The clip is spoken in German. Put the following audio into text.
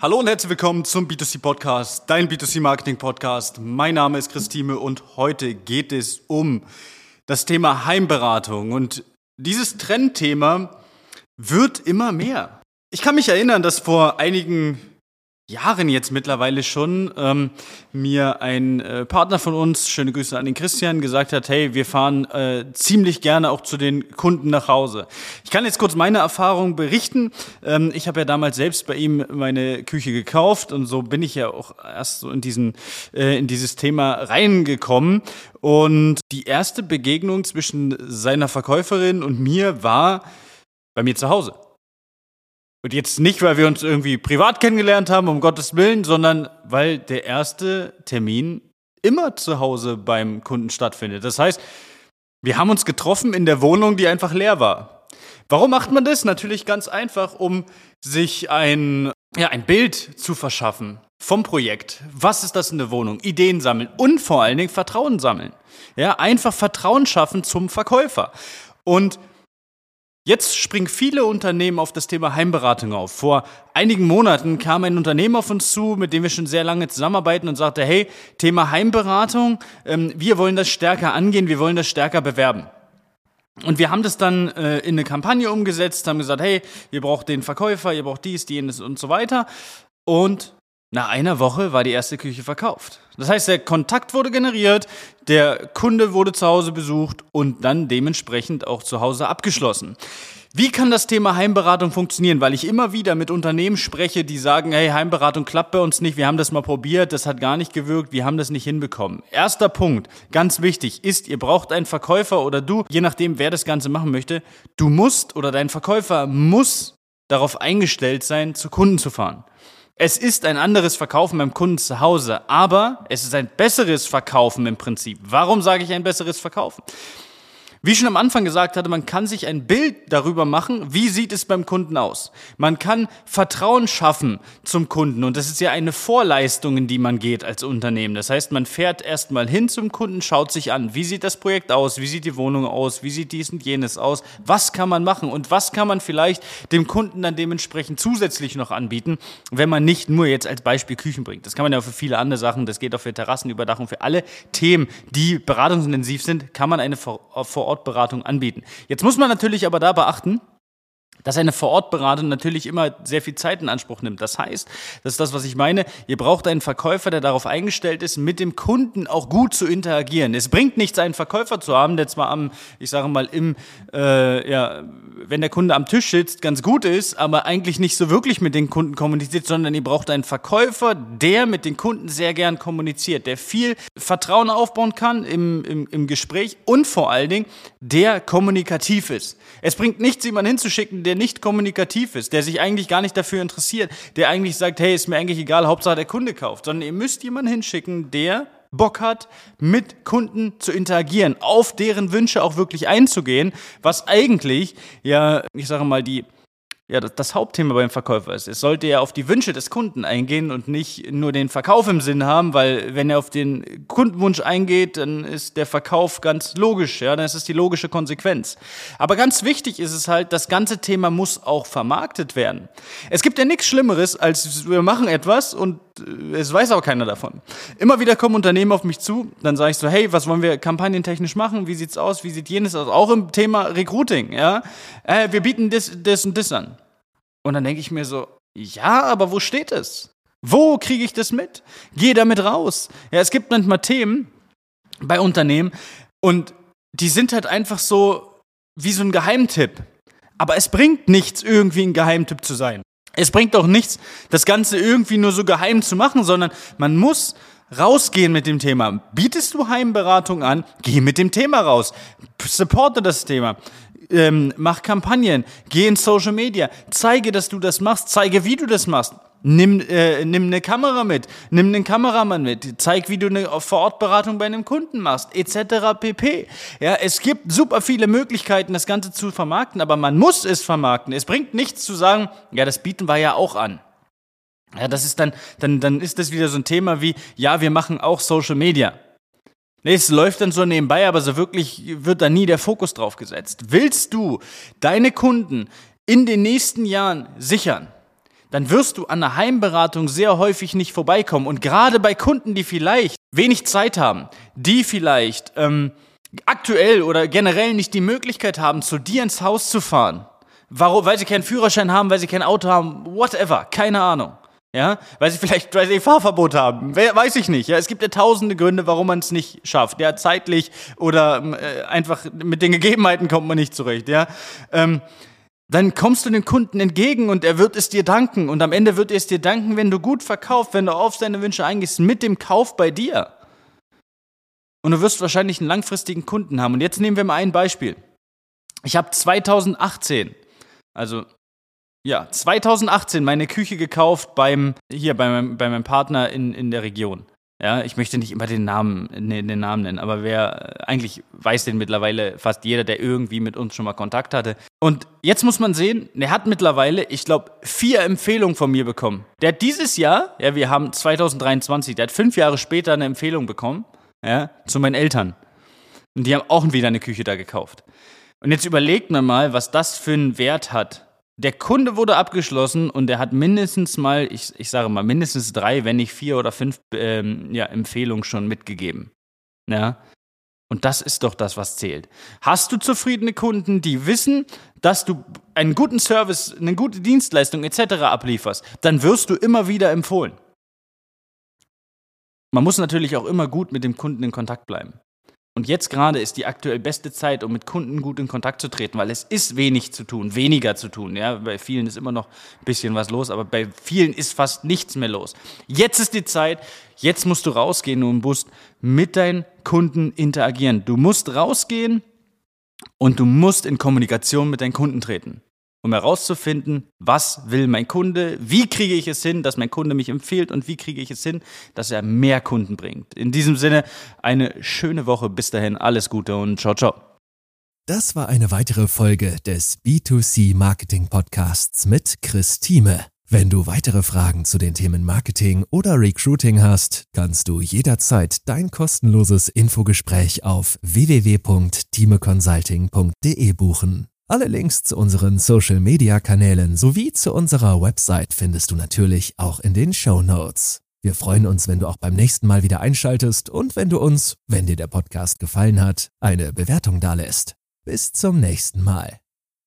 Hallo und herzlich willkommen zum B2C Podcast, dein B2C Marketing Podcast. Mein Name ist Christine und heute geht es um das Thema Heimberatung und dieses Trendthema wird immer mehr. Ich kann mich erinnern, dass vor einigen Jahren jetzt mittlerweile schon ähm, mir ein äh, Partner von uns, schöne Grüße an den Christian, gesagt hat, hey, wir fahren äh, ziemlich gerne auch zu den Kunden nach Hause. Ich kann jetzt kurz meine Erfahrung berichten. Ähm, ich habe ja damals selbst bei ihm meine Küche gekauft und so bin ich ja auch erst so in diesen äh, in dieses Thema reingekommen. Und die erste Begegnung zwischen seiner Verkäuferin und mir war bei mir zu Hause. Und jetzt nicht, weil wir uns irgendwie privat kennengelernt haben, um Gottes Willen, sondern weil der erste Termin immer zu Hause beim Kunden stattfindet. Das heißt, wir haben uns getroffen in der Wohnung, die einfach leer war. Warum macht man das? Natürlich ganz einfach, um sich ein, ja, ein Bild zu verschaffen vom Projekt. Was ist das in der Wohnung? Ideen sammeln und vor allen Dingen Vertrauen sammeln. Ja, einfach Vertrauen schaffen zum Verkäufer. Und Jetzt springen viele Unternehmen auf das Thema Heimberatung auf. Vor einigen Monaten kam ein Unternehmen auf uns zu, mit dem wir schon sehr lange zusammenarbeiten und sagte, hey, Thema Heimberatung, ähm, wir wollen das stärker angehen, wir wollen das stärker bewerben. Und wir haben das dann äh, in eine Kampagne umgesetzt, haben gesagt, hey, ihr braucht den Verkäufer, ihr braucht dies, jenes und so weiter. Und nach einer Woche war die erste Küche verkauft. Das heißt, der Kontakt wurde generiert, der Kunde wurde zu Hause besucht und dann dementsprechend auch zu Hause abgeschlossen. Wie kann das Thema Heimberatung funktionieren? Weil ich immer wieder mit Unternehmen spreche, die sagen, hey, Heimberatung klappt bei uns nicht, wir haben das mal probiert, das hat gar nicht gewirkt, wir haben das nicht hinbekommen. Erster Punkt, ganz wichtig, ist, ihr braucht einen Verkäufer oder du, je nachdem, wer das Ganze machen möchte, du musst oder dein Verkäufer muss darauf eingestellt sein, zu Kunden zu fahren. Es ist ein anderes Verkaufen beim Kunden zu Hause, aber es ist ein besseres Verkaufen im Prinzip. Warum sage ich ein besseres Verkaufen? Wie schon am Anfang gesagt hatte, man kann sich ein Bild darüber machen, wie sieht es beim Kunden aus. Man kann Vertrauen schaffen zum Kunden und das ist ja eine Vorleistung, in die man geht als Unternehmen. Das heißt, man fährt erstmal hin zum Kunden, schaut sich an, wie sieht das Projekt aus, wie sieht die Wohnung aus, wie sieht dies und jenes aus, was kann man machen und was kann man vielleicht dem Kunden dann dementsprechend zusätzlich noch anbieten, wenn man nicht nur jetzt als Beispiel Küchen bringt. Das kann man ja für viele andere Sachen, das geht auch für Terrassenüberdachung, für alle Themen, die beratungsintensiv sind, kann man eine vor Vorortberatung anbieten. Jetzt muss man natürlich aber da beachten, dass eine Vorortberatung natürlich immer sehr viel Zeit in Anspruch nimmt. Das heißt, das ist das, was ich meine, ihr braucht einen Verkäufer, der darauf eingestellt ist, mit dem Kunden auch gut zu interagieren. Es bringt nichts, einen Verkäufer zu haben, der zwar am, ich sage mal, im, äh, ja, wenn der Kunde am Tisch sitzt, ganz gut ist, aber eigentlich nicht so wirklich mit den Kunden kommuniziert, sondern ihr braucht einen Verkäufer, der mit den Kunden sehr gern kommuniziert, der viel Vertrauen aufbauen kann im, im, im Gespräch und vor allen Dingen, der kommunikativ ist. Es bringt nichts, jemanden hinzuschicken, der nicht kommunikativ ist, der sich eigentlich gar nicht dafür interessiert, der eigentlich sagt, hey, ist mir eigentlich egal, Hauptsache der Kunde kauft, sondern ihr müsst jemanden hinschicken, der Bock hat, mit Kunden zu interagieren, auf deren Wünsche auch wirklich einzugehen, was eigentlich, ja, ich sage mal, die ja, das, das, Hauptthema beim Verkäufer ist. Es sollte ja auf die Wünsche des Kunden eingehen und nicht nur den Verkauf im Sinn haben, weil wenn er auf den Kundenwunsch eingeht, dann ist der Verkauf ganz logisch, ja, dann ist es die logische Konsequenz. Aber ganz wichtig ist es halt, das ganze Thema muss auch vermarktet werden. Es gibt ja nichts Schlimmeres, als wir machen etwas und äh, es weiß auch keiner davon. Immer wieder kommen Unternehmen auf mich zu, dann sage ich so, hey, was wollen wir kampagnentechnisch machen? Wie sieht's aus? Wie sieht jenes aus? Auch im Thema Recruiting, ja. Äh, wir bieten das, das und das an. Und dann denke ich mir so, ja, aber wo steht es? Wo kriege ich das mit? Geh damit raus. Ja, es gibt manchmal Themen bei Unternehmen und die sind halt einfach so wie so ein Geheimtipp. Aber es bringt nichts, irgendwie ein Geheimtipp zu sein. Es bringt auch nichts, das Ganze irgendwie nur so geheim zu machen, sondern man muss rausgehen mit dem Thema. Bietest du Heimberatung an? Geh mit dem Thema raus. Supporte das Thema ähm, mach Kampagnen, geh in Social Media, zeige, dass du das machst, zeige, wie du das machst. Nimm, äh, nimm eine Kamera mit, nimm einen Kameramann mit, zeig, wie du eine Vorortberatung bei einem Kunden machst, etc. pp. Ja, es gibt super viele Möglichkeiten, das Ganze zu vermarkten, aber man muss es vermarkten. Es bringt nichts zu sagen, ja, das bieten wir ja auch an. Ja, das ist dann, dann, dann ist das wieder so ein Thema wie, ja, wir machen auch Social Media. Nee, es läuft dann so nebenbei, aber so wirklich wird da nie der Fokus drauf gesetzt. Willst du deine Kunden in den nächsten Jahren sichern, dann wirst du an der Heimberatung sehr häufig nicht vorbeikommen. Und gerade bei Kunden, die vielleicht wenig Zeit haben, die vielleicht ähm, aktuell oder generell nicht die Möglichkeit haben, zu dir ins Haus zu fahren, warum, weil sie keinen Führerschein haben, weil sie kein Auto haben, whatever, keine Ahnung. Ja, weil sie vielleicht weil sie Fahrverbot haben, weiß ich nicht. Ja, es gibt ja tausende Gründe, warum man es nicht schafft. Ja, zeitlich oder äh, einfach mit den Gegebenheiten kommt man nicht zurecht. Ja, ähm, dann kommst du dem Kunden entgegen und er wird es dir danken. Und am Ende wird er es dir danken, wenn du gut verkaufst, wenn du auf seine Wünsche eingehst, mit dem Kauf bei dir. Und du wirst wahrscheinlich einen langfristigen Kunden haben. Und jetzt nehmen wir mal ein Beispiel. Ich habe 2018, also ja, 2018 meine Küche gekauft beim, hier bei meinem, bei meinem Partner in, in der Region. Ja, ich möchte nicht immer den Namen, ne, den Namen nennen, aber wer, eigentlich weiß den mittlerweile fast jeder, der irgendwie mit uns schon mal Kontakt hatte. Und jetzt muss man sehen, er hat mittlerweile, ich glaube, vier Empfehlungen von mir bekommen. Der hat dieses Jahr, ja, wir haben 2023, der hat fünf Jahre später eine Empfehlung bekommen, ja, zu meinen Eltern. Und die haben auch wieder eine Küche da gekauft. Und jetzt überlegt man mal, was das für einen Wert hat der Kunde wurde abgeschlossen und er hat mindestens mal, ich, ich sage mal, mindestens drei, wenn nicht vier oder fünf ähm, ja, Empfehlungen schon mitgegeben. Ja. Und das ist doch das, was zählt. Hast du zufriedene Kunden, die wissen, dass du einen guten Service, eine gute Dienstleistung etc. ablieferst, dann wirst du immer wieder empfohlen. Man muss natürlich auch immer gut mit dem Kunden in Kontakt bleiben. Und jetzt gerade ist die aktuell beste Zeit, um mit Kunden gut in Kontakt zu treten, weil es ist wenig zu tun, weniger zu tun. Ja, bei vielen ist immer noch ein bisschen was los, aber bei vielen ist fast nichts mehr los. Jetzt ist die Zeit, jetzt musst du rausgehen und musst mit deinen Kunden interagieren. Du musst rausgehen und du musst in Kommunikation mit deinen Kunden treten um herauszufinden, was will mein Kunde, wie kriege ich es hin, dass mein Kunde mich empfiehlt und wie kriege ich es hin, dass er mehr Kunden bringt. In diesem Sinne, eine schöne Woche. Bis dahin, alles Gute und ciao, ciao. Das war eine weitere Folge des B2C Marketing Podcasts mit Chris Thieme. Wenn du weitere Fragen zu den Themen Marketing oder Recruiting hast, kannst du jederzeit dein kostenloses Infogespräch auf www.timeconsulting.de buchen. Alle Links zu unseren Social-Media-Kanälen sowie zu unserer Website findest du natürlich auch in den Show Notes. Wir freuen uns, wenn du auch beim nächsten Mal wieder einschaltest und wenn du uns, wenn dir der Podcast gefallen hat, eine Bewertung dalässt. Bis zum nächsten Mal.